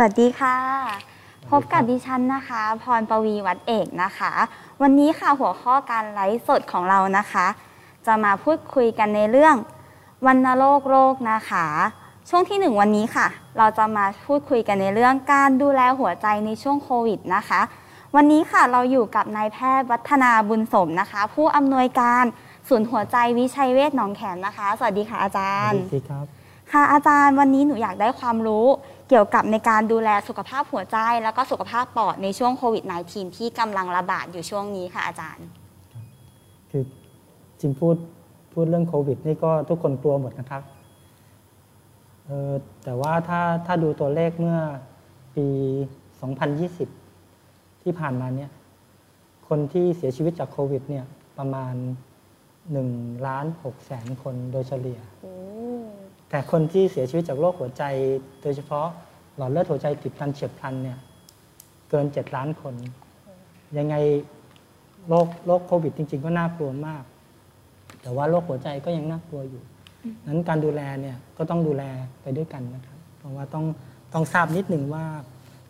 วัสดีค่ะ พบกับดิฉันนะคะ พรปวีวัดเอกนะคะ วันนี้ค่ะหัวข้อการไลฟ์สดของเรานะคะ จะมาพูดคุยกันในเรื่องวัณโรคโรคนะคะ ช่วงที่หนึ่งวันนี้ค่ะ เราจะมาพูดคุยกันในเรื่องการดูแลหัวใจในช่วงโควิดนะคะ วันนี้ค่ะเราอยู่กับนายแพทย์วัฒนาบุญสมนะคะ ผู้อำนวยการศูนย์หัวใจวิชัยเวชหนองแขมนะคะ สวัสดีค่ะอาจารย์สวัสดีครับค่ะอาจารย์วันนี้หนูอยากได้ความรู้ เกี่ยวกับในการดูแลสุขภาพหัวใจ แล้วก็สุขภาพปอดในช่วงโควิด -19 ที่กำลังระบาดอยู่ช่วงนี้ค่ะอาจารย์ คือจริงพูดพูดเรื่องโควิดนี่ก็ทุกคนกลัวหมดนะครับเออแต่ว่าถ้าถ้าดูตัวเลขเมื่อปี 2020 ที่ผ่านมาเนี่ยคนที่เสียชีวิตจากโควิดเนี่ยประมาณ1ล้าน6แสนคนโดยเฉลี่ย แต่คนที่เสียชีวิตจากโรคหัวใจโดยเฉพาะ หลอดเลือดหัวใจติดตันเฉียบพลันเนี่ยเกิน 7 ล้านคน ยังไงโรคโรคโควิดจริง ๆ ก็น่ากลัวมาก แต่ว่าโรคหัวใจก็ยังน่ากลัวอยู่นั้นการดูแลเนี่ยก็ต้องดูแลไปด้วยกันนะครับ เพราะว่าต้องต้องทราบนิดหนึ่งว่า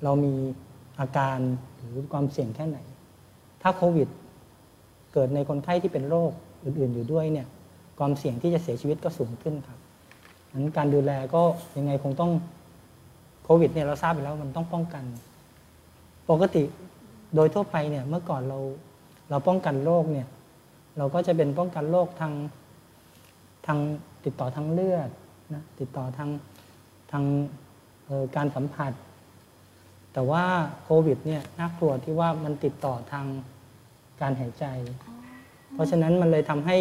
เรามีอาการหรือความเสี่ยงแค่ไหน ถ้าโควิดเกิดในคนไข้ที่เป็นโรคอื่น ๆ อยู่ด้วยเนี่ยความเสี่ยงที่จะเสียชีวิตก็สูงขึ้นครับนั้นการดูแลก็ยังไงคงต้อง วิดเนี่ยเราทราบไปแล้วมันต้องป้องกัน ปกติโดยทั่วไปเนี่ยเมื่อก่อนเราเราป้องกันโรคเนี่ยเราก็จะเป็นป้องกันโรคทางทางติดต่อทางเลือดนะติดต่อทางทางการสัมผัส แต่ว่าโควิดเนี่ยน่ากลัวที่ว่ามันติดต่อทางการหายใจ เพราะฉะนั้นมันเลยทำให้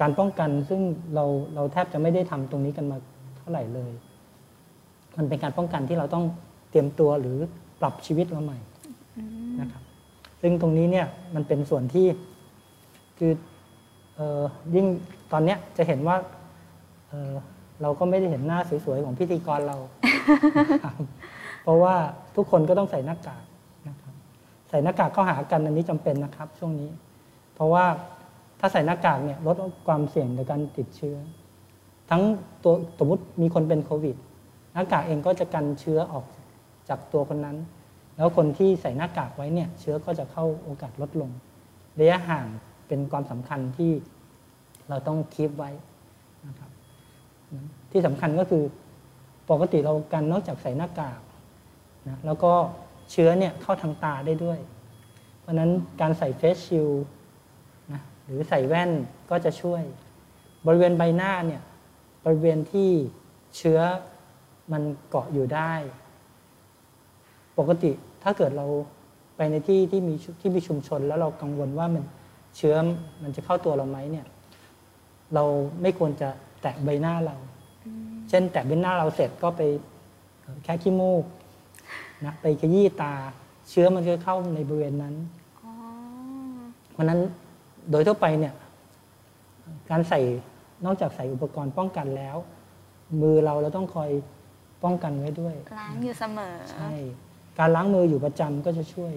การป้องกันซึ่งเราเราแทบจะไม่ได้ทำตรงนี้กันมาเท่าไหร่เลย มันเป็นการป้องกันที่เราต้องเตรียมตัวหรือปรับชีวิตเราใหม่นะครับ ซึ่งตรงนี้เนี่ยมันเป็นส่วนที่คือออยิ่งตอนเนี้ยจะเห็นว่าเเราก็ไม่ได้เห็นหน้าสวยๆของพิธีกรเรา เพราะว่าทุกคนก็ต้องใส่หน้ากากนะครับ ใส่หน้ากากเข้าหากันอันนี้จำเป็นนะครับ ช่วงนี้ เพราะว่าถ้าใส่หน้ากากเนี่ยลดความเสี่ยงในการติดเชื้อ ทั้งตัวสมมติมีคนเป็นโควิด หน้ากากเองก็จะกันเชื้อออกจากตัวคนนั้น แล้วคนที่ใส่หน้ากากไว้เนี่ยเชื้อก็จะเข้าโอกาสลดลง ระยะห่างเป็นความสำคัญที่เราต้องคีบไว้นะครับที่สำคัญก็คือปกติเรากันนอกจากใส่หน้ากากนะแล้วก็เชื้อเนี่ยเข้าทางตาได้ด้วย เพราะนั้นการใส่เฟสชิลนะหรือใส่แว่นก็จะช่วย บริเวณใบหน้าเนี่ยบริเวณที่เชื้อ มันเกาะอยู่ได้ ปกติถ้าเกิดเราไปในที่ที่มีที่มีชุมชน แล้วเรากังวลว่ามันเชื้อมันจะเข้าตัวเราไหมเนี่ย เราไม่ควรจะแตะใบหน้าเรา เช่น แตะใบหน้าเราเสร็จก็ไปแค่ขี้มูกนะไปขยี้ตา เชื้อมันจะเข้าในบริเวณนั้นเพราะนั้นโดยทั่วไปเนี่ย การใส่นอกจากใส่อุปกรณ์ป้องกันแล้ว มือเราเราต้องคอย ป้องกันไว้ด้วยล้างอยู่เสมอใช่การล้างมืออยู่ประจำก็จะช่วย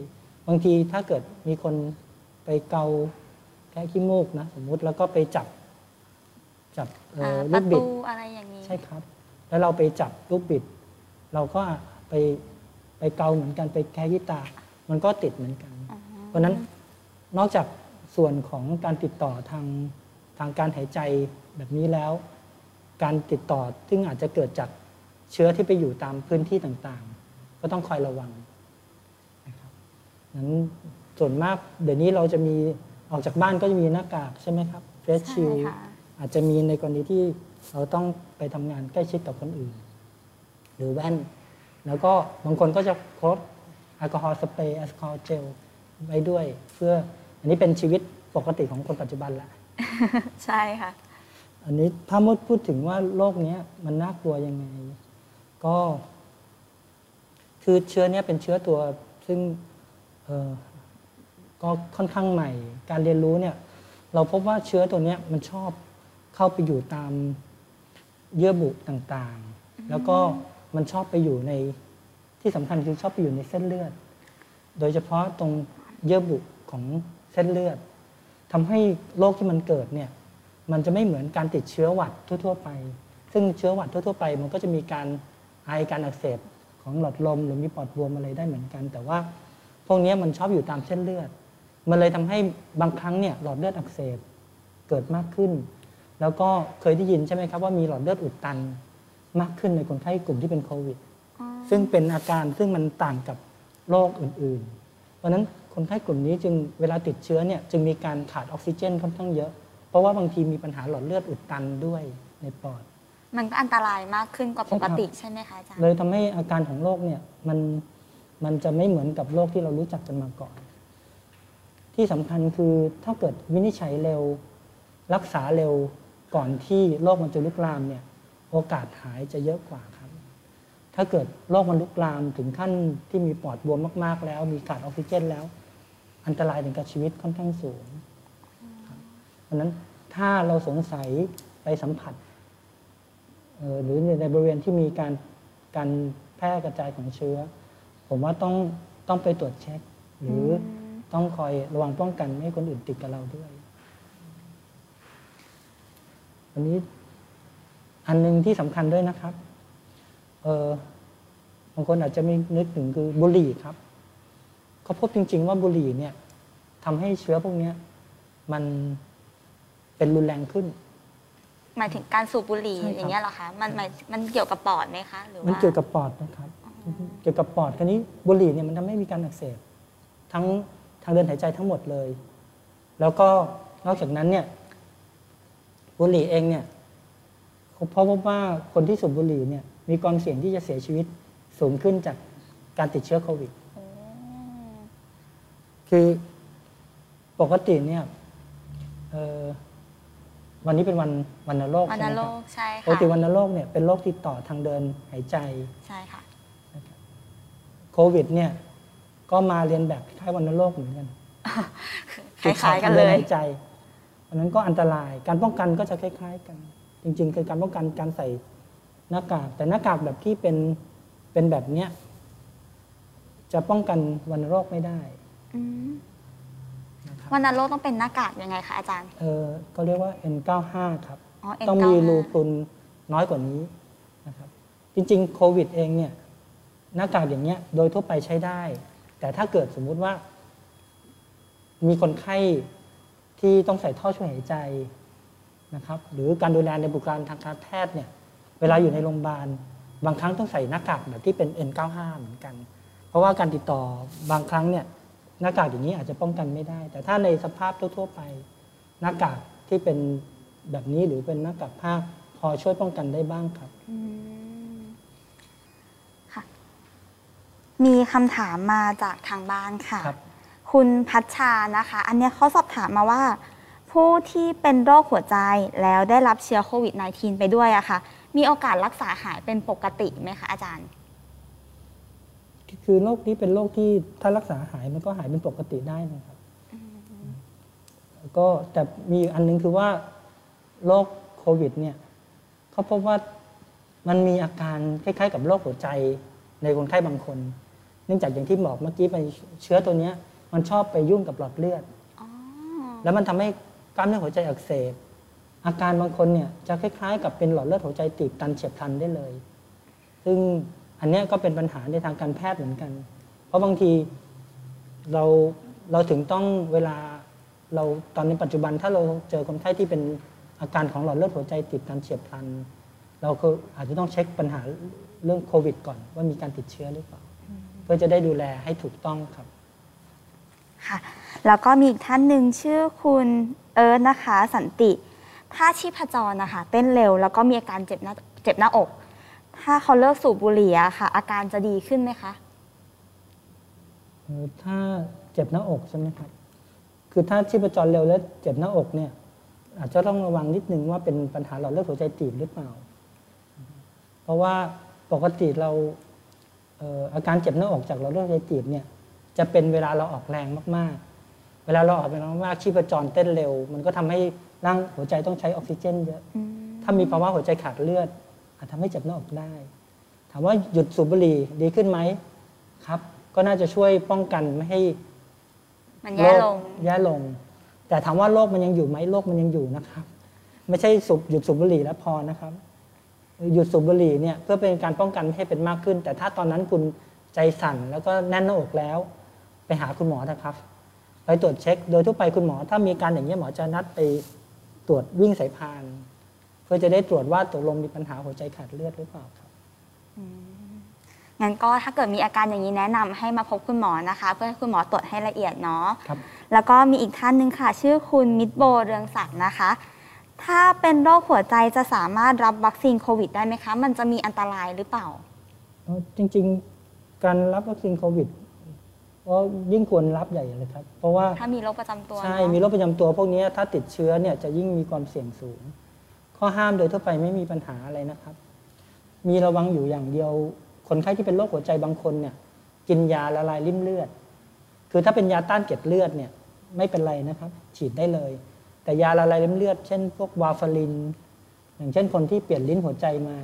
บางทีถ้าเกิดมีคนไปเกาแค่ขี้มูกนะ สมมุติแล้วก็ไปจับ จับลูกบิดอะไรอย่างนี้ใช่ครับ แล้วเราไปจับลูกบิด เราก็ไปไปเกาเหมือนกันไปแค่ยีตา มันก็ติดเหมือนกัน เพราะนั้นนอกจากส่วนของการติดต่อทางทางการหายใจแบบนี้แล้ว การติดต่อซึ่งอาจจะเกิดจาก เชื้อที่ไปอยู่ตามพื้นที่ต่างๆ ก็ต้องคอยระวังนะครับนั้นส่วนมากเดี๋ยวนี้เราจะมีออกจากบ้านก็จะมีหน้ากากใช่ไหมครับเฟสชิลอาจจะมีในกรณีที่เราต้องไปทำงานใกล้ชิดกับคนอื่น หรือแว่น แล้วก็บางคนก็จะโค้ดแอลกอฮอล์สเปรย์แอลกอฮอล์เจลไว้ด้วย เพื่ออันนี้เป็นชีวิตปกติของคนปัจจุบันแหละใช่ค่ะ อันนี้ถ้ามดพูดถึงว่าโรคนี้มันน่ากลัวยังไง ก็ คือเชื้อเนี้ยเป็นเชื้อตัวซึ่งก็ค่อนข้างใหม่ การเรียนรู้เนี่ย เราพบว่าเชื้อตัวนี้มันชอบเข้าไปอยู่ตามเยื่อบุต่างๆ แล้วก็มันชอบไปอยู่ในที่สำคัญคือชอบไปอยู่ในเส้นเลือด โดยเฉพาะตรงเยื่อบุของเส้นเลือดทำให้โรคที่มันเกิดเนี่ยมันจะไม่เหมือนการติดเชื้อหวัดทั่ว ๆ ไป ซึ่งเชื้อหวัดทั่ว ๆ ไป มันก็จะมีการ ไอการอักเสบขของหลอดลม หรือมีปอดบวมอะไรได้เหมือนกัน แต่ว่าพวกนี้มันชอบอยู่ตามเส้นเลือด มันเลยทำให้บางครั้งเนี่ยหลอดเลือดอักเสบเกิดมากขึ้น แล้วก็เคยได้ยินใช่ไหมครับว่ามีหลอดเลือดอุดตันมากขึ้นในคนไข้กลุ่มที่เป็นโควิด ซึ่งเป็นอาการซึ่งมันต่างกับโรคอื่นๆ เพราะฉะนั้นคนไข้กลุ่มนี้จึงเวลาติดเชื้อเนี่ยจึงมีการขาดออกซิเจนค่อนข้างเยอะ เพราะว่าบางทีมีปัญหาหลอดเลือดอุดตันด้วยในปอด มันก็อันตรายมากขึ้นกว่าปกติใช่ไหมคะอาจารย์เลยทำให้อาการของโรคเนี่ยมันมันจะไม่เหมือนกับโรคที่เรารู้จักกันมาก่อน ที่สำคัญคือถ้าเกิดวินิจฉัยเร็ว รักษาเร็วก่อนที่โรคมันจะลุกลามเนี่ยโอกาสหายจะเยอะกว่าครับ ถ้าเกิดโรคมันลุกลามถึงขั้นที่มีปอดบวมมาก ๆ แล้ว มีขาดออกซิเจนแล้ว อันตรายถึงกับชีวิตค่อนข้างสูงครับเพราะฉะนั้นถ้าเราสงสัยไปสัมผัสเอ่อ หรือในบริเวณที่มีการการแพร่กระจายของเชื้อ ผมว่าต้องต้องไปตรวจเช็ค หรืออต้องคอยระวังป้องกันไม่ให้คนอื่นติดกับเราด้วยอันนี้อันหนึ่งที่สำคัญด้วยนะครับเออบางคนอาจจะไม่นึกถึงคือบุหรี่ครับเขาพบจริง ๆ ว่าบุหรี่เนี่ยทำให้เชื้อพวกเนี้ยมันเป็นรุนแรงขึ้น หมายถึงการสูบบุหรี่ใช่ครับอย่างเงี้ยเหรอคะมันหมายมันเกี่ยวกับปอดไหมคะหรือมันว่าเกี่ยวกับปอดนะครับเกี่ยวกับปอดคราวนี้บุหรี่เนี่ยมันทำให้มีการอักเสบทั้งทางเดินหายใจทั้งหมดเลย แล้วก็นอกจากนั้นเนี่ยบุหรี่เองเนี่ยเพราะว่าคนที่สูบบุหรี่เนี่ยมีความเสี่ยงที่จะเสียชีวิตสูงขึ้นจากการติดเชื้อโควิดโอ้คือปกติเนี่ยเอ่อ วันนี้เป็นวันวันโรควัใช่นไหมโรครับคใช่ปค่ะกติวันโรคเนี่ยเป็นโรคติดต่อทางเดินหายใจ ใช่ค่ะ โควิดเนี่ยก็มาเรียนแบบคล้ายๆวัณโรคเหมือนกันคล้ายๆกันเลติดต่อทงดิยหายใจเพราะฉะนั้นก็อันตราย การป้องกันก็จะคล้าย ๆ กัน จริง ๆ คือการป้องกันการใส่หน้ากาก แต่หน้ากากแบบที่เป็นเป็นแบบเนี้ยจะป้องกันวัณโรคไม่ได้ อืม นะครับวันโรคต้องเป็นหน้ากากยังไงคะอาจารย์เออก็เรียกว่า N95 ครับอ๋อ N95 ต้องมีรูพรุนน้อยกว่านี้นะครับจริงๆโควิดเองเนี่ยหน้ากากอย่างเงี้ยโดยทั่วไปใช้ได้ แต่ถ้าเกิดสมมุติว่า มีคนไข้ที่ต้องใส่ท่อช่วยหายใจนะครับหรือการดูแลในบุคลากรทางการแพทย์เนี่ยเวลาอยู่ในโรงพยาบาลบางครั้งต้องใส่หน้ากากแบบที่เป็น N95 เหมือนกัน เพราะว่าการติดต่อบางครั้งเนี่ย หน้ากากอย่างนี้อาจจะป้องกันไม่ได้ แต่ถ้าในสภาพทั่ว ๆ ไป หน้ากากที่เป็นแบบนี้หรือเป็นหน้ากากผ้าพอช่วยป้องกันได้บ้างครับอืมค่ะ มีคำถามมาจากทางบ้านค่ะครับคุณพัชชานะคะ อันเนี้ยเขาสอบถามมาว่า ผู้ที่เป็นโรคหัวใจแล้วได้รับเชื้อโควิด -19 ไปด้วยอะค่ะ มีโอกาสรักษาหายเป็นปกติไหมคะอาจารย์ คือโรคนี้เป็นโรคที่ถ้ารักษาหายมันก็หายเป็นปกติได้นะครับก็แต่มีอันหนึงคือว่าโรคโควิดเนี่ยเขาพบว่ามันมีอาการคล้ายๆ กับโรคหัวใจในคนไข้บางคน เนื่องจากอย่างที่บอกเมื่อกี้ไปเชื้อตัวเนี้ยมันชอบไปยุ่งกับหลอดเลือดแล้วมันทำให้กล้ามเนื้อหัวใจอักเสบอาการบางคนเนี่ยจะคล้ายๆ กับเป็นหลอดเลือดหัวใจตีบตันเฉียบพลันได้เลย ซึ่ง อันนี้ก็เป็นปัญหาในทางการแพทย์เหมือนกัน เพราะบางทีเราเราถึงต้องเวลาเราตอนในปัจจุบันถ้าเราเจอคนไข้ที่เป็นอาการของหลอดเลือดหัวใจตีบตันเฉียบพลัน เราก็อาจจะต้องเช็คปัญหาเรื่องโควิด ก่อนว่ามีการติดเชื้อหรือเปล่า เพื่อจะได้ดูแลให้ถูกต้องครับค่ะแล้วก็มีอีกท่านหนึ่งชื่อคุณเอิร์ธนะคะ สันติ ถ้าชีพจรนะคะ เต้นเร็วแล้วก็มีอาการเจ็บหน้าเจ็บหน้าอก ถ้าเขาเลิกสูบบุหรี่อะค่ะ อาการจะดีขึ้นไหมคะเอ่อถ้าเจ็บหน้าอกใช่ไหมครับ คือถ้าชีพจรเร็วแล้วเจ็บหน้าอกเนี่ย อาจจะต้องระวังนิดนึงว่าเป็นปัญหาหลอดเลือดหัวใจตีบหรือเปล่า เพราะว่าปกติเราเอ่ออาการเจ็บหน้าอกจากหลอดเลือดหัวใจตีบเนี่ย จะเป็นเวลาเราออกแรงมากๆ เวลาเราออกแรงมากๆชีพจรเต้นเร็ว มันก็ทำให้ร่างหัวใจต้องใช้ออกซิเจนเยอะอืมถ้ามีภาวะหัวใจขาดเลือด อาจทำให้เจ็บหน้าอกได้ ถามว่าหยุดสูบบุหรี่ดีขึ้นไหมครับ ก็น่าจะช่วยป้องกันไม่ให้มันแย่ลงโรคแย่ลง แต่ถามว่าโรคมันยังอยู่ไหมโรคมันยังอยู่นะครับ ไม่ใช่สูบหยุดสูบบุหรี่แล้วพอนะครับ หยุดสูบบุหรี่เนี่ยเพื่อเป็นการป้องกันไม่ให้เป็นมากขึ้น แต่ถ้าตอนนั้นคุณใจสั่นแล้วก็แน่นหน้าอกแล้ว ไปหาคุณหมอนะครับ ไปตรวจเช็ค โดยทั่วไปคุณหมอ ถ้ามีการอย่างนี้หมอจะนัดไปตรวจวิ่งสายพาน เพื่อจะได้ตรวจว่าตกลงมีปัญหาหัวใจขาดเลือดหรือเปล่าครับงั้นก็ถ้าเกิดมีอาการอย่างนี้แนะนำให้มาพบคุณหมอนะคะ เพื่อให้คุณหมอตรวจให้ละเอียดเนาะครับแล้วก็มีอีกท่านหนึ่งค่ะ ชื่อคุณมิตรโบเรืองศักดิ์นะคะ ถ้าเป็นโรคหัวใจจะสามารถรับวัคซีนโควิดได้ไหมคะ มันจะมีอันตรายหรือเปล่าเอ่อจริงๆ การรับวัคซีนโควิดก็ยิ่งควรรับใหญ่เลยครับ เพราะว่าถ้ามีโรคประจำตัวใช่เนอะมีโรคประจำตัวพวกนี้ถ้าติดเชื้อเนี่ยจะยิ่งมีความเสี่ยงสูง ข้อห้ามโดยทั่วไปไม่มีปัญหาอะไรนะครับ มีระวังอยู่อย่างเดียว คนไข้ที่เป็นโรคหัวใจบางคนเนี่ย กินยาละลายริ่มเลือด คือถ้าเป็นยาต้านเกล็ดเลือดเนี่ยไม่เป็นไรนะครับ ฉีดได้เลย แต่ยาละลายริ่มเลือด เช่น พวกวาฟาริน อย่างเช่นคนที่เปลี่ยนลิ้นหัวใจมา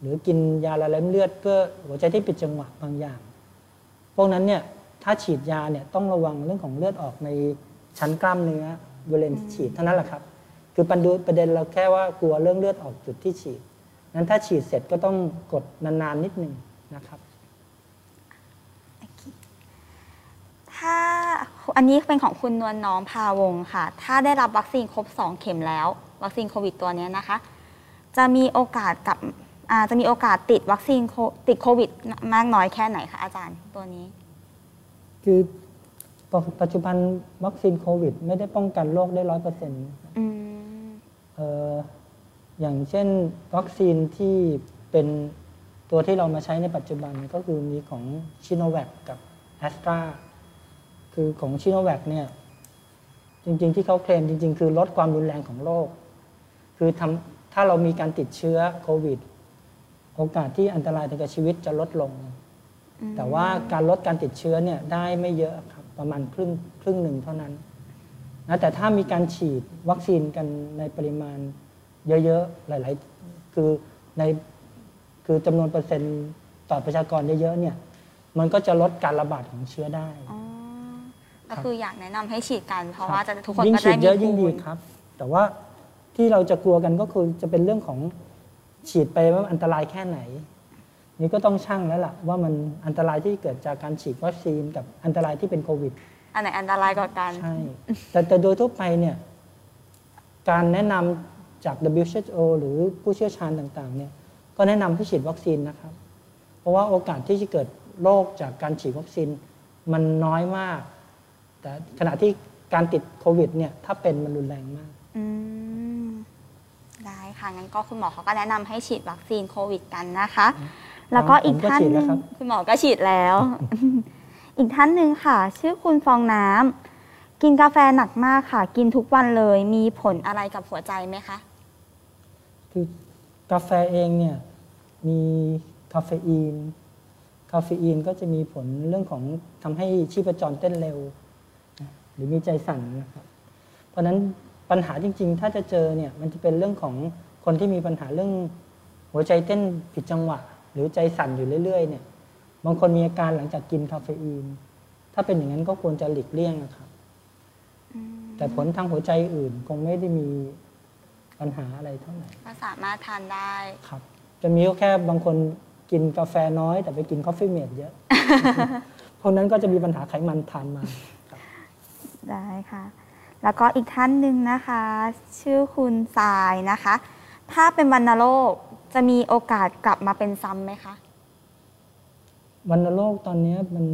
หรือกินยาละลายริ่มเลือดเพื่อหัวใจที่ผิดจังหวะบางอย่าง พวกนั้นเนี่ยถ้าฉีดยาเนี่ยต้องระวังเรื่องของเลือดออกในชั้นกล้ามเนื้อบริเวณที่ฉีดเท่านั้นแหละครับ คือประเด็นประเด็นเราแค่ว่ากลัวเรื่องเลือดออกจุดที่ฉีด นั้นถ้าฉีดเสร็จก็ต้องกดนานๆนิดหนึ่งนะครับถ้าอันนี้เป็นของคุณนวลน้อมพาวงศ์ค่ะ ถ้าได้รับวัคซีนครบ 2 เข็มแล้ว วัคซีนโควิดตัวเนี้ยนะคะ จะมีโอกาสกับอ่าจะมีโอกาสติดวัคซีนโคติดโควิดมากน้อยแค่ไหนคะอาจารย์ตัวนี้ คือปัจจุบันวัคซีนโควิด ไม่ได้ป้องกันโรคได้ร้อยเปอร์เซ็นต์ อืมอย่างเช่นวัคซีนที่เป็นตัวที่เรามาใช้ในปัจจุบันก็คือมีของชิโนแวคกับแอสตราคือของชิโนแวคเนี่ยจริง ๆ ที่เขาเคลมจริง ๆ คือลดความรุนแรงของโรคคือทำถ้าเรามีการติดเชื้อโควิด โอกาสที่อันตรายถึงกับชีวิตจะลดลง แต่ว่าการลดการติดเชื้อเนี่ยได้ไม่เยอะครับประมาณครึ่งครึ่งหนึ่งเท่านั้น นะแต่ถ้ามีการฉีดวัคซีนกันในปริมาณเยอะๆ หลายๆ คือในคือจำนวนเปอร์เซ็นต์ต่อประชากรเยอะๆเนี่ยมันก็จะลดการระบาดของเชื้อได้อ๋อครัก็บคืออยากแนะนำให้ฉีดกัน เพราะครับว่าจะทุกคนยิ่งก็ฉีได้ดมีเยอะยิ่งภูดีมิครับ แต่ว่าที่เราจะกลัวกันก็คือจะเป็นเรื่องของฉีดไปว่าอันตรายแค่ไหน นี่ก็ต้องชั่งแล้วล่ะว่ามันอันตรายที่เกิดจากการฉีดวัคซีนกับอันตรายที่เป็นโควิด อันไหนอันตรายกว่ากันใช่แต่แต่โดยทั่วไปเนี่ยการแนะนำจาก WHO หรือผู้เชี่ยวชาญต่างๆเนี่ยก็แนะนำให้ฉีดวัคซีนนะครับ เพราะว่าโอกาสที่จะเกิดโรคจากการฉีดวัคซีนมันน้อยมาก แต่ขณะที่การติดโควิดเนี่ยถ้าเป็นมันรุนแรงมากอืมได้ค่ะงั้นก็คุณหมอเขาก็แนะนำให้ฉีดวัคซีนโควิดกันนะคะ แล้วก็อีกผมก็ท่านฉีดหแล้นึ่วงครับคุณหมอก็ฉีดแล้ว อีกท่านหนึ่งค่ะ ชื่อคุณฟองน้ำกินกาแฟหนักมากค่ะ กินทุกวันเลย มีผลอะไรกับหัวใจไหมคะ คือกาแฟเองเนี่ยมีคาเฟอีน คาเฟอีนก็จะมีผลเรื่องของทำให้ชีพจรเต้นเร็ว หรือมีใจสั่นนะครับ เพราะฉะนั้นปัญหาจริง ๆ ถ้าจะเจอเนี่ยมันจะเป็นเรื่องของคนที่มีปัญหาเรื่องหัวใจเต้นผิดจังหวะ หรือใจสั่นอยู่เรื่อยๆเนี่ย บางคนมีอาการหลังจากกินคาเฟอีน ถ้าเป็นอย่างนั้นก็ควรจะหลีกเลี่ยงนะครับแต่ผลทางหัวใจอื่นคงไม่ได้มีปัญหาอะไรเท่าไหร่ก็สามารถทานได้ครับ จะมีก็แค่บางคนกินกาแฟน้อย แต่ไปกิน Coffee-mate เยอะพวกนั้นก็จะมีปัญหาไขมันทานมาได้ค่ะ แล้วก็อีกท่านหนึ่งนะคะ ชื่อคุณทรายนะคะ ถ้าเป็นวัณโรคจะมีโอกาสกลับมาเป็นซ้ำไหมคะ วันโรคตอนนี้มัน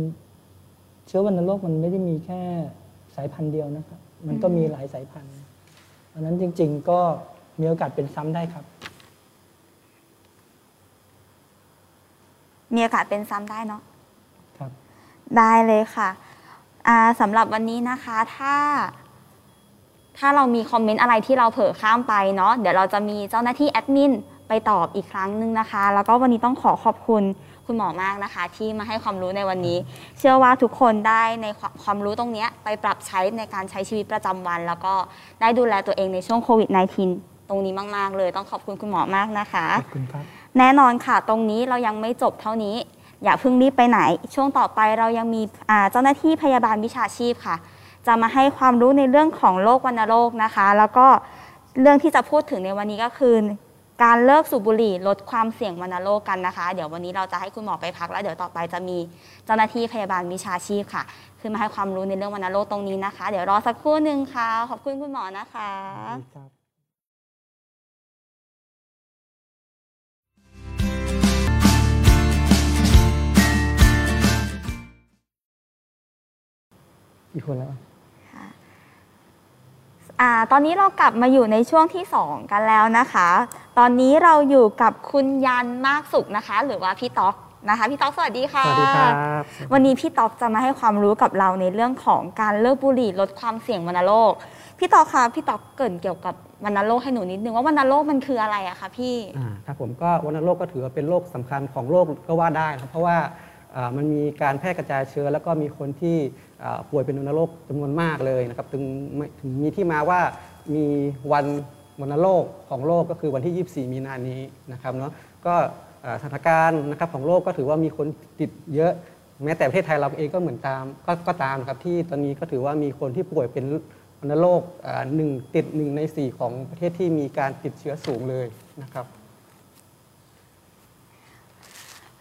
เชื้อวันโรคมันไม่ได้มีแค่สายพันธุ์เดียวนะครับ มันก็มีหลายสายพันธุ์เพราะฉะนั้นจริง ๆ ก็มีโอกาสเป็นซ้ำได้ครับ มีโอกาสเป็นซ้ำได้เนาะครับ ได้เลยค่ะอ่าสำหรับวันนี้นะคะถ้าถ้าเรามีคอมเมนต์อะไรที่เราเผลอข้ามไปเนาะเดี๋ยวเราจะมีเจ้าหน้าที่แอดมินไปตอบอีกครั้งหนึ่งนะคะ แล้วก็วันนี้ต้องขอขอบคุณ คุณหมอมากนะคะ ที่มาให้ความรู้ในวันนี้ เชื่อว่าทุกคนได้ในความความรู้ตรงเนี้ยไปปรับใช้ในการใช้ชีวิตประจำวัน แล้วก็ได้ดูแลตัวเองในช่วงโควิด -19 ตรงนี้มาก ๆ เลยต้องขอบคุณคุณหมอมากนะคะขอบคุณครับแน่นอนค่ะ ตรงนี้เรายังไม่จบเท่านี้ อย่าเพิ่งรีบไปไหน ช่วงต่อไปเรายังมีอ่าเจ้าหน้าที่พยาบาลวิชาชีพค่ะ จะมาให้ความรู้ในเรื่องของโรควัณโรคนะคะ แล้วก็เรื่องที่จะพูดถึงในวันนี้ก็คือ การเลิกสูบบุหรี่ลดความเสี่ยงวัณโรคกันนะคะ เดี๋ยววันนี้เราจะให้คุณหมอไปพักแล้วเดี๋ยวต่อไปจะมีเจ้าหน้าที่พยาบาลวิชาชีพค่ะ ขึ้นมาให้ความรู้ในเรื่องวัณโรคตรงนี้นะคะ เดี๋ยวรอสักครู่หนึ่งค่ะ ขอบคุณคุณหมอนะคะอีกคนแล้ว อ่าตอนนี้เรากลับมาอยู่ในช่วงที่ 2 กันแล้วนะคะ ตอนนี้เราอยู่กับคุณยันมากสุขนะคะ หรือว่าพี่ต๊อกนะคะพี่ต๊อกสวัสดีค่ะ สวัสดีครับ วันนี้พี่ต๊อกจะมาให้ความรู้กับเราในเรื่องของการเลิกบุหรี่ลดความเสี่ยงวัณโรค พี่ต๊อกคะพี่ต๊อกเกรินเกี่ยวกับวัณโรคให้หนูนิดนึงว่าวัณโรคมันคืออะไรอะคะพี่อ่าครับผมก็วัณโรคก็ถือว่าเป็นโรคสำคัญของโลกก็ว่าได้นะครับเพราะว่าอ่ามันมีการแพร่กระจายเชื้อแล้วก็มีคนที่อ่า ป่วยเป็นวัณโรคจำนวนมากเลยนะครับถึงมีที่มาว่ามีวันวัณโรคของโลกก็คือวันที่ 24 มีนานี้นะครับเนาะก็สถานการณ์นะครับของโลกก็ถือว่ามีคนติดเยอะ แม้แต่ประเทศไทยเราเองก็เหมือนตามก็ก็ตามนะครับที่ตอนนี้ก็ถือว่ามีคนที่ป่วยเป็นวัณโรคหนึ่งติดหนึ่งในสี่ของประเทศที่มีการติดเชื้อสูงเลยนะครับ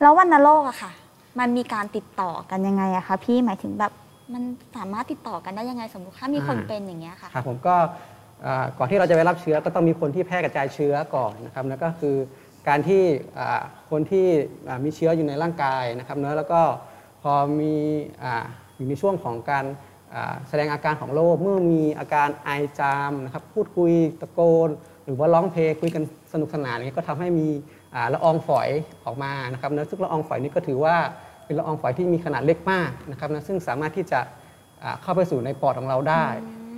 แล้ววัณโรคอะค่ะ มันมีการติดต่อกันยังไงอะคะพี่หมายถึงแบบ มันสามารถติดต่อกันได้ยังไงสมมติถ้ามีคนอ่าเป็นอย่างเงี้ยค่ะครับผมก็อ่าก่อนที่เราจะไปรับเชื้อก็ต้องมีคนที่แพร่กระจายเชื้อก่อนนะครับแล้วก็คือการที่อ่าคนที่อ่ามีเชื้ออยู่ในร่างกายนะครับเนอะแล้วก็พอมีอาอยู่ในช่วงของการอ่าแสดงอาการของโรคเมื่อมีอาการไอจามนะครับพูดคุยตะโกน หรือว่าร้องเพลงคุยกันสนุกสนานอย่างนี้ยก็ทำให้มีอ่าละอองฝอยออกมานะครับเนอะซึ่งละอองฝอยนี้ก็ถือว่า เป็นละอองฝอยที่มีขนาดเล็กมากนะครับนะซึ่งสามารถที่จะอ่าเข้าไปสู่ในปอดของเราได้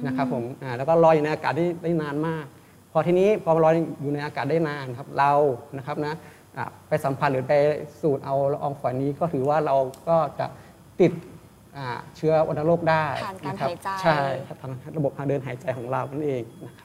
นะครับผมอ่าแล้วก็ลอยอยู่ในอากาศได้ได้นานมาก พอทีนี้พอลอยอยู่ในอากาศได้นานครับเรานะครับนะอ่าไปสัมผัสหรือไปสูดเอาละอองฝอยนี้ก็ถือว่าเราก็จะติดอ่าเชื้อวัณโรคได้ผ่านการะครับหายใจใช่ครับทางระบบทางเดินหายใจของเรานั่นเองนะครับอ๋อ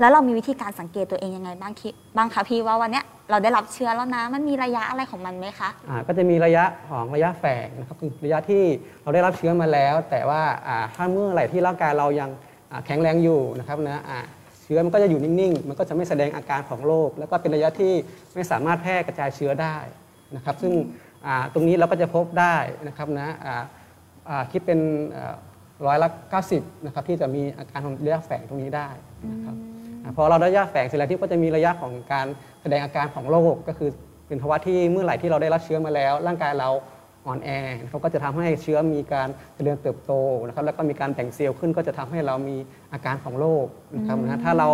แล้วเรามีวิธีการสังเกตตัวเองยังไงบ้างคิบ้างคะพี่ว่าวันเนี้ยเราได้รับเชื้อแล้วนะมันมีระยะอะไรของมันไหมคะอ่าก็จะมีระยะของระยะแฝงนะครับคือระยะที่เราได้รับเชื้อมาแล้ว แต่ว่าอ่าถ้าเมื่อไหร่ที่ร่างกายเรายังอ่าแข็งแรงอยู่นะครับนะอ่าเชื้อมันก็จะอยู่นิ่งๆ มันก็จะไม่แสดงอาการของโรคแล้วก็เป็นระยะที่ไม่สามารถแพร่กระจายเชื้อได้นะครับ ซึ่งอ่าตรงนี้เราก็จะพบได้นะครับนะอ่าอ่าคิดเป็นร้อยละ90นะครับที่จะมีอาการของระยะแฝงตรงนี้ได้นะครับ พอเราได้ระยะแฝงเสร็จแล้วที่ก็จะมีระยะของการแสดงอาการของโรคก็คือเป็นภาวะที่เมื่อไหร่ที่เราได้รับเชื้อมาแล้ว ร่างกายเราอ่อนแอเขาก็จะทำให้เชื้อมีการเจริญเติบโตนะครับแล้วก็มีการแบ่งเซลล์ขึ้นก็จะทำให้เรามีอาการของโรคนะครับนะถ้าเรา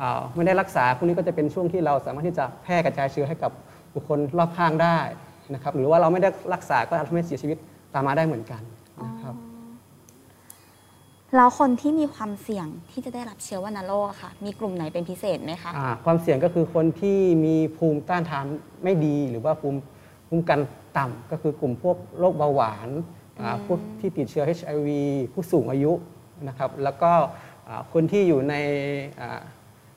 อ่าไม่ได้รักษาพวกนี้ก็จะเป็นช่วงที่เราสามารถที่จะแพร่กระจายเชื้อให้กับบุคคลรอบข้างได้นะครับหรือว่าเราไม่ได้รักษาก็อาจทำให้เสียชีวิตตามมาได้เหมือนกันนะครับ แล้วคนที่มีความเสี่ยงที่จะได้รับเชื้อวัณโรคอะค่ะ มีกลุ่มไหนเป็นพิเศษไหมคะอ่าความเสี่ยงก็คือคนที่มีภูมิต้านทานไม่ดี หรือว่าภูมิภูมิกันต่ำก็คือกลุ่มพวกโรคเบาหวานอ่าพวกที่ติดเชื้อ HIV ผู้สูงอายุนะครับ แล้วก็อ่าคนที่อยู่ในอ่า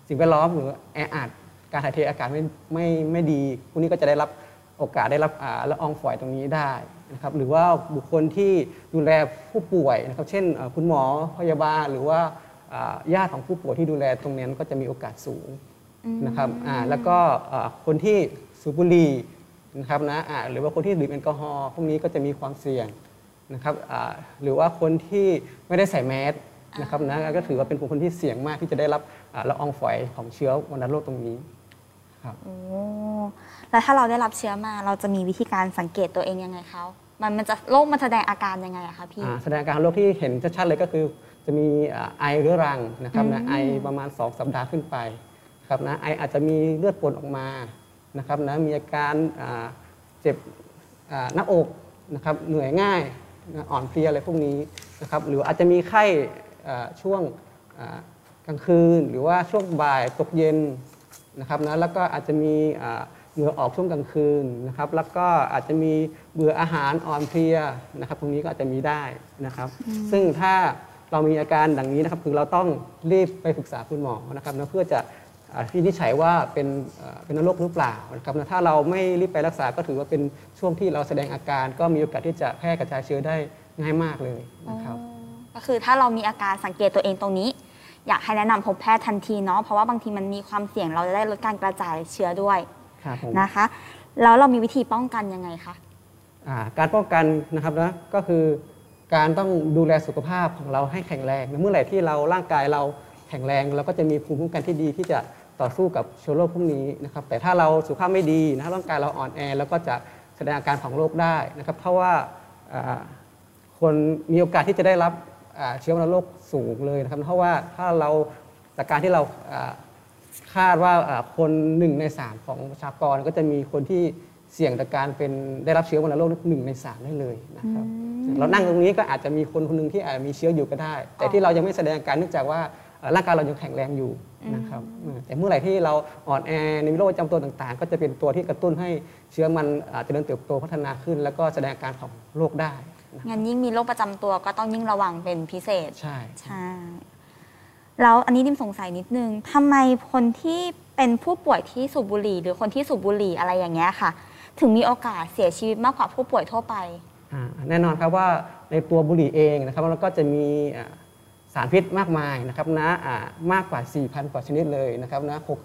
สิ่งแวดล้อมหรือแออัดการถ่ายเทอากาศไม่ไม่ไม่ดีพวกนี้ก็จะได้รับ โอกาสได้รับอ่าละอองฝอยตรงนี้ได้นะครับหรือว่าบุคคลที่ดูแลผู้ป่วยนะครับเช่นอ่าคุณหมอพยาบาล หรือว่าอ่าญาติของผู้ป่วยที่ดูแลตรงนี้ก็จะมีโอกาสสูงนะครับอ่าแล้วก็อ่าคนที่สูบบุหรี่นะครับนะอ่าหรือว่าคนที่ดื่มแอลกอฮอล์พวกนี้ก็จะมีความเสี่ยงนะครับอ่าหรือว่าคนที่ไม่ได้ใส่แมสนะครับนะก็ถือว่าเป็นคนที่เสี่ยงมากที่จะได้รับอ่าละอองฝอยของเชื้อวัณโรคตรงนี้ครับโอ้ แล้วถ้าเราได้รับเชื้อมาเราจะมีวิธีการสังเกตตัวเองยังไงเขามันมันจะโรคมันแสดงอาการยังไงอะคะพี่อ่าแสดงอาการโรคที่เห็นชัดๆเลยก็คือ จะมีอ่าไอเรื้อรังนะครับนะอืมไอประมาณ 2 สัปดาห์ขึ้นไปครับนะไออาจจะมีเลือดปนออกมานะครับนะมีอาการอ่าเจ็บอ่าหน้าอกนะครับเหนื่อยง่ายนะอ่อนเพลียอะไรพวกนี้นะครับหรืออาจจะมีไข้อ่าช่วงอ่ากลางคืน หรือว่าช่วงบ่ายตกเย็นนะครับนะแล้วก็อาจจะมีอ่า เหงื่อออกช่วงกลางคืนนะครับ แล้วก็อาจจะมีเบื่ออาหารอ่อนเพลียนะครับตรงนี้ก็อาจจะมีได้นะครับ ซึ่งถ้าเรามีอาการดังนี้นะครับ คือเราต้องรีบไปปรึกษาคุณหมอนะครับนะเพื่อจะอ่าวินิจฉัยว่าเป็นเอ่อเป็นโรคหรือเปล่านะครับนะถ้าเราไม่รีบไปรักษาก็ถือว่าเป็นช่วงที่เราแสดงอาการ ก็มีโอกาสที่จะแพร่กระจายเชื้อได้ง่ายมากเลยนะครับก็คือถ้าเรามีอาการสังเกตตัวเองตรงนี้ อยากให้แนะนำพบแพทย์ทันทีเนาะเพราะว่าบางทีมันมีความเสี่ยงเราจะได้ลดการกระจายเชื้อด้วยครับผม นะคะ แล้วเรามีวิธีป้องกันยังไงคะอ่าการป้องกันนะครับนะก็คือการต้องดูแลสุขภาพของเราให้แข็งแรงเมื่อไหร่ที่เราร่างกายเราแข็งแรงเราก็จะมีภูมิคุ้มกันที่ดีที่จะต่อสู้กับเชื้อโรคพวกนี้นะครับแต่ถ้าเราสุขภาพไม่ดีนะร่างกายเราอ่อนแอแล้วก็จะแสดงอาการของโรคได้นะครับเพราะว่าอ่าคนมีโอกาสที่จะได้รับอ่าเชื้อวัณโรคสูงเลยนะครับเพราะว่าถ้าเราจากการที่เราอ่า คาดว่าอ่าคนหนึ่งในสามของประชากรก็จะมีคนที่เสี่ยงต่อการเป็นได้รับเชื้อวัณโรคหนึ่งในสามได้เลยนะครับเรานั่งตรงนี้ก็อาจจะมีคนคนหนึ่งที่อาจมีเชื้ออยู่ก็ได้ แต่ที่เรายังไม่แสดงอาการเนื่องจากว่าเอ่อร่างกายเรายังแข็งแรงอยู่นะครับอืมแต่เมื่อไหร่ที่เราอ่อนแอในโรคประจำตัวต่างๆ ก็จะเป็นตัวที่กระตุ้นให้เชื้อมันอาจจะเจริญเติบโตพัฒนาขึ้น แล้วก็แสดงอาการของโรคได้นะงั้นยิ่งมีโรคประจำตัวก็ต้องยิ่งระวังเป็นพิเศษใช่ใช่ แล้วอันนี้ดิมสงสัยนิดนึงทำไมคนที่เป็นผู้ป่วยที่สูบบุหรี่ หรือคนที่สูบบุหรี่อะไรอย่างเงี้ยค่ะ ถึงมีโอกาสเสียชีวิตมากกว่าผู้ป่วยทั่วไปแน่นอนครับว่าในตัวบุหรี่เองนะครับมันก็จะมีสารพิษมากมายนะครับนะมากกว่า 4,000 กว่าชนิดเลยนะครับนะหก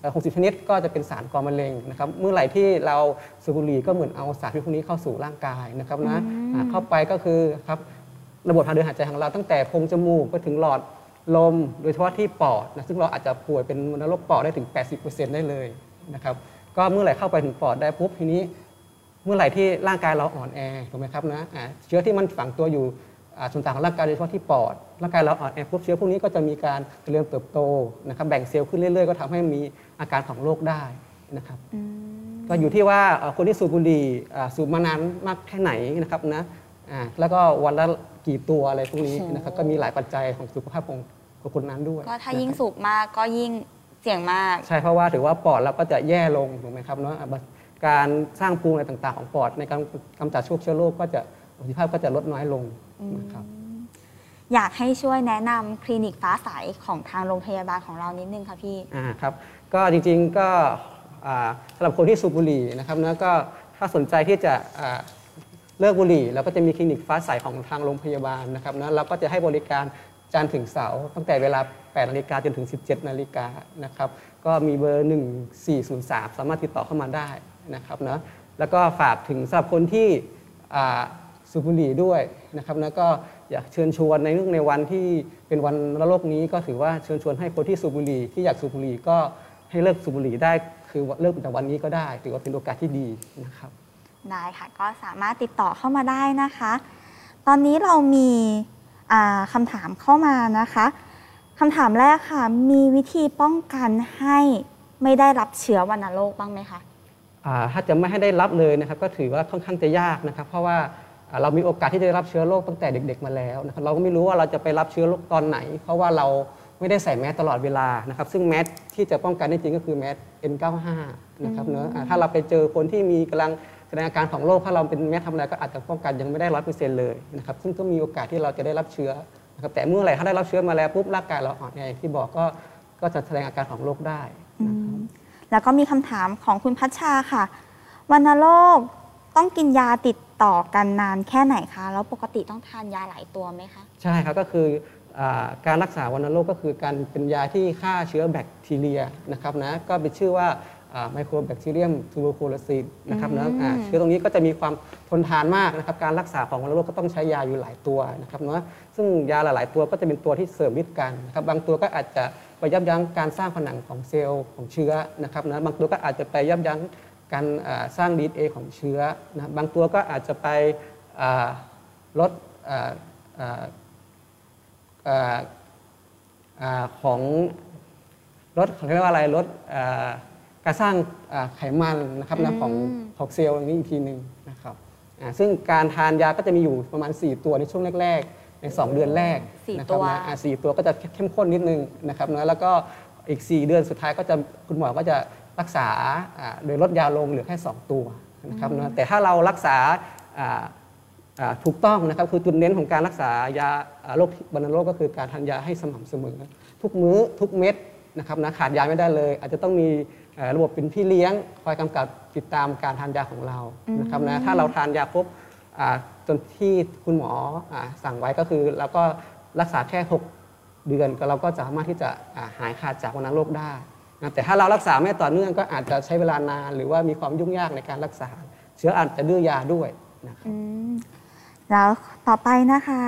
เอ่อ60 ชนิดก็จะเป็นสารก่อมะเร็งนะครับ เมื่อไหร่ที่เราสูบบุหรี่ก็เหมือนเอาสารพิษพวกนี้เข้าสู่ร่างกายนะครับนะเข้าไปก็คือครับระบบทางเดินหายใจของเราตั้งแต่โพรงจมูกไปถึงหลอด ลมโดยเฉพาะที่ปอดนะซึ่งเราอาจจะป่วยเป็นวัณโรคปอดได้ถึง 80%ได้เลยนะครับก็เมื่อไหร่เข้าไปถึงปอดได้ปุ๊บทีนี้ เมื่อไหร่ที่ร่างกายเราอ่อนแอถูกไหมครับนะอ่าเชื้อที่มันฝังตัวอยู่อ่าส่วนต่างของร่างกายโดยเฉพาะที่ปอดร่างกายเราอ่อนแอปุ๊บเชื้อพวกนี้ก็จะมีการเจริญเติบโตนะครับแบ่งเซลล์ขึ้นเรื่อย ๆ ก็ทำให้มีอาการของโรคได้นะครับก็อยู่ที่ว่าเอ่อคนที่สูบบุหรี่อ่าสูบมานานมากแค่ไหนนะครับนะอ่าแล้วก็วันละ กี่ตัวอะไรพวกนี้นะครับก็มีหลายปัจจัยของสุขภาพของของคนนั้นด้วย ก็ถ้านะครับยิ่งสูบมากก็ยิ่งเสี่ยงมาก ใช่เพราะว่าถือว่าปอดเราก็จะแย่ลงถูกไหมครับเนาะอะการสร้างภูมิอะไรต่างๆ ของปอดในการกำจัดพวกเชื้อโรคก็จะประสิทธิภาพก็จะลดน้อยลงนะครับอยากให้ช่วยแนะนำคลินิกฟ้าใสของทางโรงพยาบาลของเรานิดนึงค่ะพี่อ่าครับก็จริงๆก็อ่าสำหรับคนที่สูบบุหรี่นะครับนะก็ถ้าสนใจที่จะอ่า เลิกบุหรี่เราก็จะมีคลินิกฟ้าใสของทางโรงพยาบาลนะครับนะเราก็จะให้บริการจันทร์ถึงเสาร์ตั้งแต่เวลา 8 นาฬิกาจนถึง 17 นาฬิกานะครับก็มีเบอร์ 1403 สามารถติดต่อเข้ามาได้นะครับนะแล้วก็ฝากถึงสำหรับคนที่สูบบุหรี่ด้วยนะครับนะก็อยากเชิญชวนในเรื่องในวันที่เป็นวันรโรคนี้ก็ถือว่าเชิญชวนให้คนที่สูบบุหรี่ที่อยากสูบบุหรี่ก็ให้เลิกสูบบุหรี่ได้คือเลิกจากวันนี้ก็ได้ ถือว่าเป็นโอกาสที่ดีนะครับ ได้ค่ะ ก็สามารถติดต่อเข้ามาได้นะคะ ตอนนี้เรามีคำถามเข้ามานะคะคำถามแรกค่ะ มีวิธีป้องกันให้ไม่ได้รับเชื้อวัณโรคบ้างไหมคะถ้าจะไม่ให้ได้รับเลยนะครับ ก็ถือว่าค่อนข้างจะยากนะครับ เพราะว่าเรามีโอกาสที่จะได้รับเชื้อโรคตั้งแต่เด็ก ๆ มาแล้วนะครับเราก็ไม่รู้ว่าเราจะไปรับเชื้อโรคตอนไหน เพราะว่าเราไม่ได้ใส่แมสตลอดเวลานะครับ ซึ่งแมสที่จะป้องกันได้จริงก็คือแมส N95 นะครับเนอะถ้าเราไปเจอคนที่มีกำลัง แสดงอาการของโรคถ้าเราเป็นแมสทำอะไรก็อาจจะป้องกันยังไม่ได้ร้อยเปอร์เซ็นต์เลยนะครับซึ่งก็มีโอกาสที่เราจะได้รับเชื้อนะครับแต่เมื่อไหร่ถ้าได้รับเชื้อมาแล้วปุ๊บร่างกายเราอ่อนแออย่างที่บอกก็ก็จะแสดงอาการของโรคได้นะครับแล้วก็มีคำถามของคุณพัชชาค่ะวัณโรคต้องกินยาติดต่อกันนานแค่ไหนคะ แล้วปกติต้องทานยาหลายตัวไหมคะ ใช่ครับก็คืออาการรักษาวัณโรคก็คือการเป็นยาที่ฆ่าเชื้อแบคทีเรียนะครับนะก็เป็นชื่อว่า ไมโครแบคทีเรียมทูโบโคลซิสนะครับนะอ่าเชื้อตรงนี้ก็จะมีความทนทานมากนะครับการรักษาของวัณโรคก็ต้องใช้ยาอยู่หลายตัวนะครับเนาะซึ่งยาหลาย ๆ ตัวก็จะเป็นตัวที่เสริมฤทธิ์กันนะครับบางตัวก็อาจจะไปยับยั้งการสร้างผนังของเซลล์ของเชื้อนะครับนะบางตัวก็อาจจะไปยับยั้งการอ่าสร้างดีเอของเชื้อนะบางตัวก็อาจจะไปอ่าลดอ่าอ่าอ่าอ่าของลดเขาเรียกว่าอะไรลดอ่า การสร้างอ่าไขมันนะครับนะของของเซลล์อย่างนี้อีกทีหนึ่งนะครับอ่าซึ่งการทานยาก็จะมีอยู่ประมาณ 4 ตัวในช่วงแรกๆ ใน 2 เดือนแรกสี่นะครับตัวนะอ่าสี่ตัวก็จะเข้มข้นนิดนึงนะครับนะแล้วก็อีก 4 เดือนสุดท้ายก็จะคุณหมอก็จะรักษาอ่าโดยลดยาลงเหลือแค่ 2 ตัวนะครับนะแต่ถ้าเรารักษาอ่าอ่าถูกต้องนะครับคือจุดเน้นของการรักษายาอ่าโรควัณโรคก็คือการทานยาให้สม่ำเสมอ ทุกมื้อทุกเม็ดนะครับนะขาดยาไม่ได้เลย อาจจะต้องมีเอ่อ ระบบเป็นพี่เลี้ยงคอยกำกับติดตามการทานยาของเรานะครับนะถ้าเราทานยาครบอ่าจนที่คุณหมออาสั่งไว้ก็คือเราก็รักษาแค่ 6 เดือนก็เราก็สามารถที่จะอ่าหายขาดจากวัณโรคได้นะแต่ถ้าเรารักษาไม่ต่อเนื่องก็อาจจะใช้เวลานาน หรือว่ามีความยุ่งยากในการรักษา เชื้ออาจจะดื้อยาด้วยนะครับอืมแล้วต่อไปนะคะ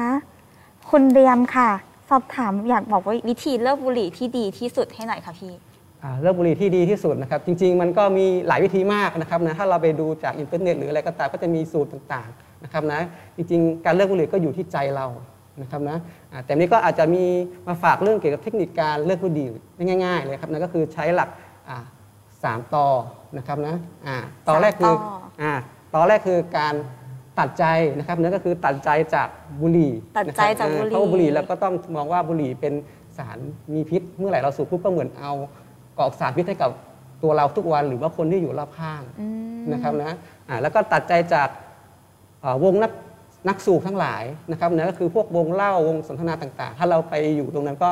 คุณเรียมค่ะ สอบถามอยากบอกว่าวิธีเลิกบุหรี่ที่ดีที่สุดให้หน่อยค่ะพี่อ่า เลิกบุหรี่ที่ดีที่สุดนะครับ จริง ๆ มันก็มีหลายวิธีมากนะครับนะถ้าเราไปดูจากอินเทอร์เน็ตหรืออะไรก็ตามก็จะมีสูตรต่างๆนะครับนะจริง ๆ การเลิกบุหรี่ก็อยู่ที่ใจเรานะครับนะอ่าแต่นี้ก็อาจจะมีมาฝากเรื่องเกี่ยวกับเทคนิคการเลิกบุหรี่ง่าย ๆ เลยครับนะก็คือใช้หลักอ่าสามต่อนะครับนะอ่าต่อแรกคือสามต่ออ่าต่อแรกคือการตัดใจนะครับนั่นก็คือตัดใจจากบุหรี่ตัดใจจากบุหรี่นะครับเพราะว่าบุหรี่แล้วก็ต้องมองว่าบุหรี่เป็นสารมีพิษ เมื่อไหร่เราสูบปุ๊บก็เหมือนเอา กรอกสารพิษให้กับตัวเราทุกวันหรือว่าคนที่อยู่รอบข้างอืมนะครับนะอ่าแล้วก็ตัดใจจากเอ่อวงนักนักสูบทั้งหลายนะครับนะก็คือพวกวงเล่าวงสนทนาต่าง ๆ ถ้าเราไปอยู่ตรงนั้นก็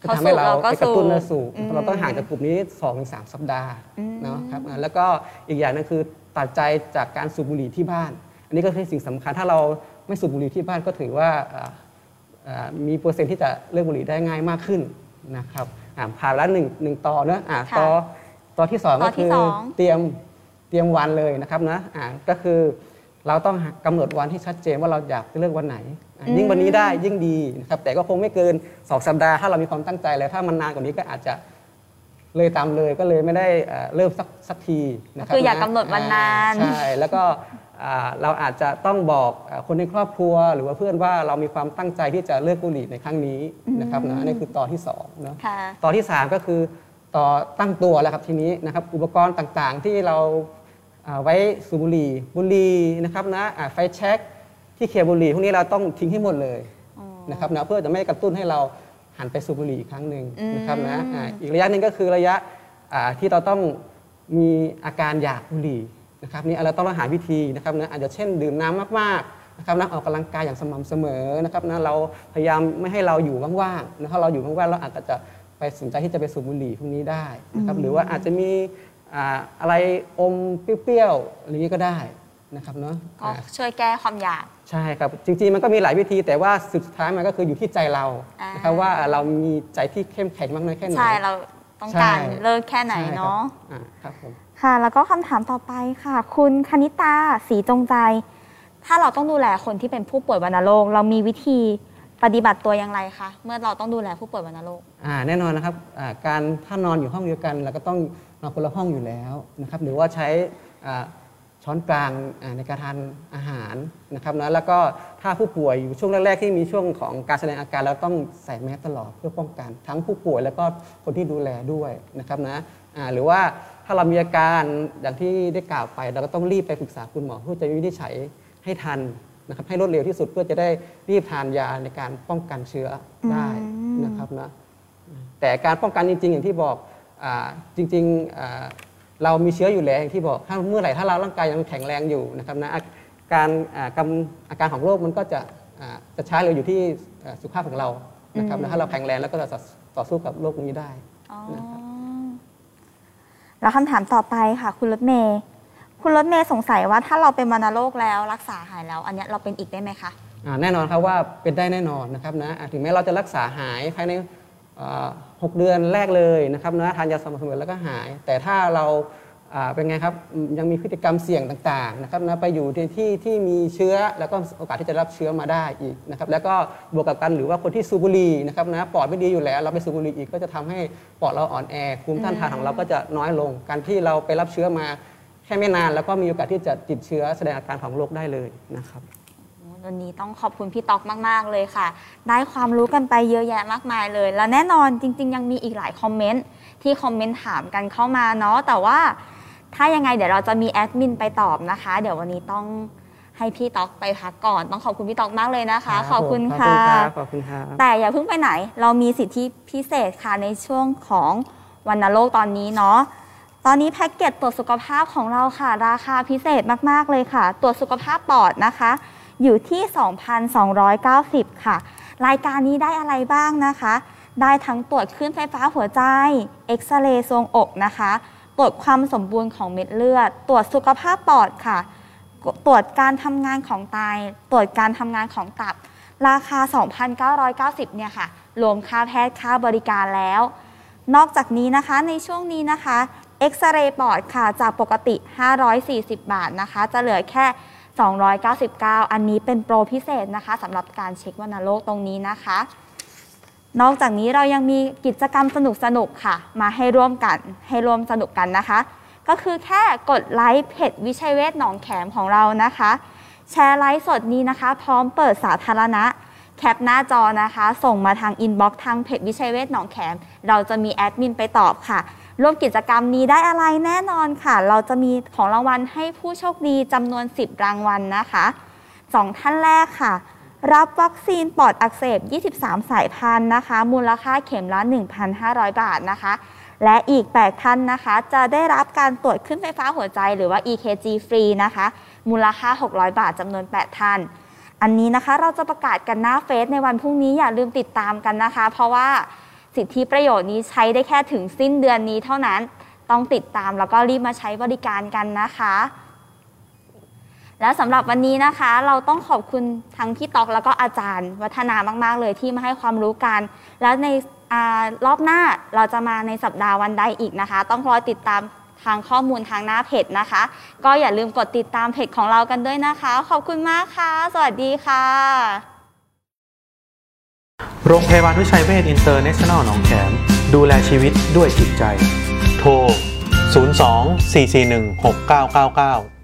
จะเขาทำให้เราสูบเราก็ไปกระตุ้นสูบเราสูบอืมเราต้องห่างจากกลุ่มนี้2อถึงสสัปดาห์อืมเนาะครับอ่าแล้วก็อีกอย่างหนึงคือตัดใจจากการสูบบุหรี่ที่บ้าน อันนี้ก็คือสิ่งสำคัญถ้าเราไม่สูบบุหรี่ที่บ้านก็ถือว่าอ่าอ่ามีเปอร์เซ็นต์ที่จะเลิกบุหรี่ได้ง่ายมากขึ้นนะครับอ่า ผ่านแล้วหนึ่งหนึ่งต่อเนอะอ่าค่ะต่อต่อที่สองต่ก็อที่คือสองเตรียมเตรียมวันเลยนะครับนะอ่าก็คือเราต้องกำหนดวันที่ชัดเจนว่าเราอยากจะเลือกวันไหนอะยิ่งวันนี้ได้ยิ่งดีนะครับแต่ก็คงไม่เกินสองสัปดาห์ถ้าเรามีความตั้งใจแล้วถ้ามันนานกว่านี้ก็อาจจะเลยตามเลยก็เลยไม่ได้เอ่อเริ่มสักสักทีนะครับคืออยากะกำหนดวันนานอ่ใช่แล้วก็อ่า เราอาจจะต้องบอกอ่าคนในครอบครัว หรือว่าเพื่อนว่าเรามีความตั้งใจที่จะเลิกบุหรี่ในครั้งนี้นะครับนะอันนี้คือต่อที่สองเนาะค่ะต่อที่ 3 ก็คือต่อตั้งตัวแล้วครับทีนี้นะครับอุปกรณ์ต่างๆ ที่เราอ่าไว้สูบบุหรี่บุหรี่นะครับนะอ่าไฟแช็กที่เคลียร์บุหรี่พวกนี้เราต้องทิ้งให้หมดเลยอ๋อนะครับนะเพื่อจะไม่กระตุ้นให้เราหันไปสูบบุหรี่อีกครั้งหนึ่งอืมนะครับนะอ่าอีกระยะหนึ่งก็คือระยะอ่าที่เราต้องมีอาการอยากบุหรี่ นะครับนี่เราต้องหาวิธีนะครับนะอาจจะเช่นดื่มน้ำมากๆนะครับนะออกกำลังกายอย่างสม่ำเสมอนะครับนะเราพยายามไม่ให้เราอยู่ว่างๆนะครับเราอยู่ว่างๆเราอาจจะไปสนใจที่จะไปสูบบุหรี่พวกนี้ได้นะครับหรือว่าอาจจะมีอ่าอะไรอมเปรี้ยวๆอะไรนี้ก็ได้นะครับเนาะก็อ่าช่วยแก้ความอยากใช่ครับจริงๆมันก็มีหลายวิธีแต่ว่าสุดท้ายมันก็คืออยู่ที่ใจเราอ่านนะครับว่าเรามีใจที่เข้มแข็งมากน้อยแค่ไหนใช่เราต้องการใช่เลิกแค่ไหนใช่ครับเนาะอ่าครับผม ค่ะ แล้วก็คำถามต่อไปค่ะ คุณคณิตาสีจงใจ ถ้าเราต้องดูแลคนที่เป็นผู้ป่วยวัณโรคเรามีวิธีปฏิบัติตัวอย่างไรคะเมื่อเราต้องดูแลผู้ป่วยวัณโรคอ่าแน่นอนนะครับการถ้านอนอยู่ห้องเดียวกันเราก็ต้องนอนคนละห้องอยู่แล้วนะครับหรือว่าใช้ช้อนกลางในการทานอาหารนะครับนะแล้วก็ถ้าผู้ป่วยอยู่ช่วงแรกๆที่มีช่วงของการแสดงอาการเราต้องใส่แมสตลอดเพื่อป้องกัน ทั้งผู้ป่วยแล้วก็คนที่ดูแลด้วยนะครับนะหรือว่า ถ้าเรามีอาการอย่างที่ได้กล่าวไป เราก็ต้องรีบไปปรึกษาคุณหมอเพื่อจะวินิจฉัยให้ทันนะครับให้รวดเร็วที่สุดเพื่อจะได้รีบทานยาในการป้องกันเชื้อได้อืมนะครับนะแต่การป้องกันจริง ๆ อย่างที่บอกอาจริงๆอ่าเรามีเชื้ออยู่แล้วอย่างที่บอกถ้าเมื่อไหร่ถ้าเราร่างกายยังแข็งแรงอยู่นะครับนะอาการอ่ากำอาการของโรคมันก็จะอ่าจะช้าเร็วอยู่ที่อ่าสุขภาพของเรานะครับอืมนะถ้าเราแข็งแรงแล้วก็จะต่อสู้กับโรคนี้ได้อ๋อนะครับ แล้วคำถามต่อไปค่ะ คุณรถเมย์คุณรถเมย์สงสัยว่าถ้าเราเป็นวัณโรคแล้วรักษาหายแล้ว อันนี้เราเป็นอีกได้ไหมคะแน่นอนครับว่าเป็นได้แน่นอนนะครับนะถึงแม้เราจะรักษาหายภายในหกเดือนแรกเลยนะครับนะทานยาสม่ำเสมอแล้วก็หาย แต่ถ้าเรา เป็นไงครับยังมีพฤติกรรมเสี่ยงต่างๆนะครับนะไปอยู่ในที่ที่มีเชื้อแล้วก็โอกาสที่จะรับเชื้อมาได้อีกนะครับแล้วก็บวกกับกันหรือว่าคนที่สูบบุหรี่นะครับนะปอดไม่ดีอยู่แล้ว เราไปสูบบุหรี่อีกก็จะทำให้ปอดเราอ่อนแอภูมิต้านทานของเราก็จะน้อยลง การที่เราไปรับเชื้อมาแค่ไม่นาน แล้วก็มีโอกาสที่จะติดเชื้อแสดงอาการของโรคได้เลยนะครับวันนี้ต้องขอบคุณพี่ต๊อกมาก ๆ เลยค่ะ ได้ความรู้กันไปเยอะแยะมากมายเลย แล้วแน่นอนจริง ๆ ยังมีอีกหลายคอมเมนต์ที่คอมเมนต์ถามกันเข้ามาเนาะแต่ว่า ถ้ายังไงเดี๋ยวเราจะมีแอดมินไปตอบนะคะ เดี๋ยววันนี้ต้องให้พี่ต๊อกไปพักก่อน ต้องขอบคุณพี่ต๊อกมากเลยนะคะ ขอบคุณขอบค่ะคุณครับขอบคุณครับแต่อย่าเพิ่งไปไหน เรามีสิทธิพิเศษค่ะในช่วงของวันโลกตอนนี้เนาะตอนนี้แพ็กเกจตรวจสุขภาพของเราค่ะ ราคาพิเศษมาก ๆ เลยค่ะ ตรวจสุขภาพปอดนะคะ อยู่ที่ 2,290 ค่ะ รายการนี้ได้อะไรบ้างนะคะ ได้ทั้งตรวจคลื่นไฟฟ้าหัวใจ เอ็กซเรย์ทรวงอกนะคะ ตรวจความสมบูรณ์ของเม็ดเลือด ตรวจสุขภาพปอดค่ะ ตรวจการทำงานของไต ตรวจการทำงานของตับ ราคา 2,990 เนี่ยค่ะ รวมค่าแพทย์ค่าบริการแล้ว นอกจากนี้นะคะในช่วงนี้นะคะเอ็กซเรย์ปอดค่ะจากปกติ 540 บาทนะคะ จะเหลือแค่ 299 อันนี้เป็นโปรพิเศษนะคะสำหรับการเช็ควัณโรคตรงนี้นะคะ นอกจากนี้เรายังมีกิจกรรมสนุกๆค่ะ มาให้ร่วมกันให้ร่วมสนุกกันนะคะ ก็คือแค่กดไลค์เพจวิชัยเวชหนองแขมของเรานะคะ แชร์ไลฟ์สดนี้นะคะ พร้อมเปิดสาธารณะ แคปหน้าจอนะคะ ส่งมาทาง inbox ทางเพจวิชัยเวชหนองแขม เราจะมีแอดมินไปตอบค่ะร่วมกิจกรรมนี้ได้อะไรแน่นอนค่ะ เราจะมีของรางวัลให้ผู้โชคดีจำนวน 10 รางวัลนะคะสองท่านแรกค่ะ รับวัคซีนปอดอักเสบ 23 สายพันธุ์นะคะ มูลค่าเข็มละ 1,500 บาทนะคะ และอีก 8 ท่านนะคะ จะได้รับการตรวจขึ้นไฟฟ้าหัวใจหรือว่า EKG ฟรีนะคะ มูลค่า 600 บาทจำนวน 8 ท่าน อันนี้นะคะเราจะประกาศกันหน้าเฟซในวันพรุ่งนี้อย่าลืมติดตามกันนะคะ เพราะว่าสิทธิประโยชน์นี้ใช้ได้แค่ถึงสิ้นเดือนนี้เท่านั้น ต้องติดตามแล้วก็รีบมาใช้บริการกันนะคะ และสำหรับวันนี้นะคะ เราต้องขอบคุณทั้งพี่ตอกแล้วก็อาจารย์ วัฒนามาก ๆ เลยที่มาให้ความรู้กัน แล้วในอรอบหน้าเราจะมาในสัปดาห์วันใดอีกนะคะ ต้องรอติดตามทางข้อมูลทางหน้าเพจนะคะ ก็อย่าลืมกดติดตามเพจของเรากันด้วยนะคะ ขอบคุณมากค่ะ สวัสดีค่ะ โรงพยาบาลวิชัยเวช International หนองแขมดูแลชีวิตด้วยจิตใจ โทร 02 441 6999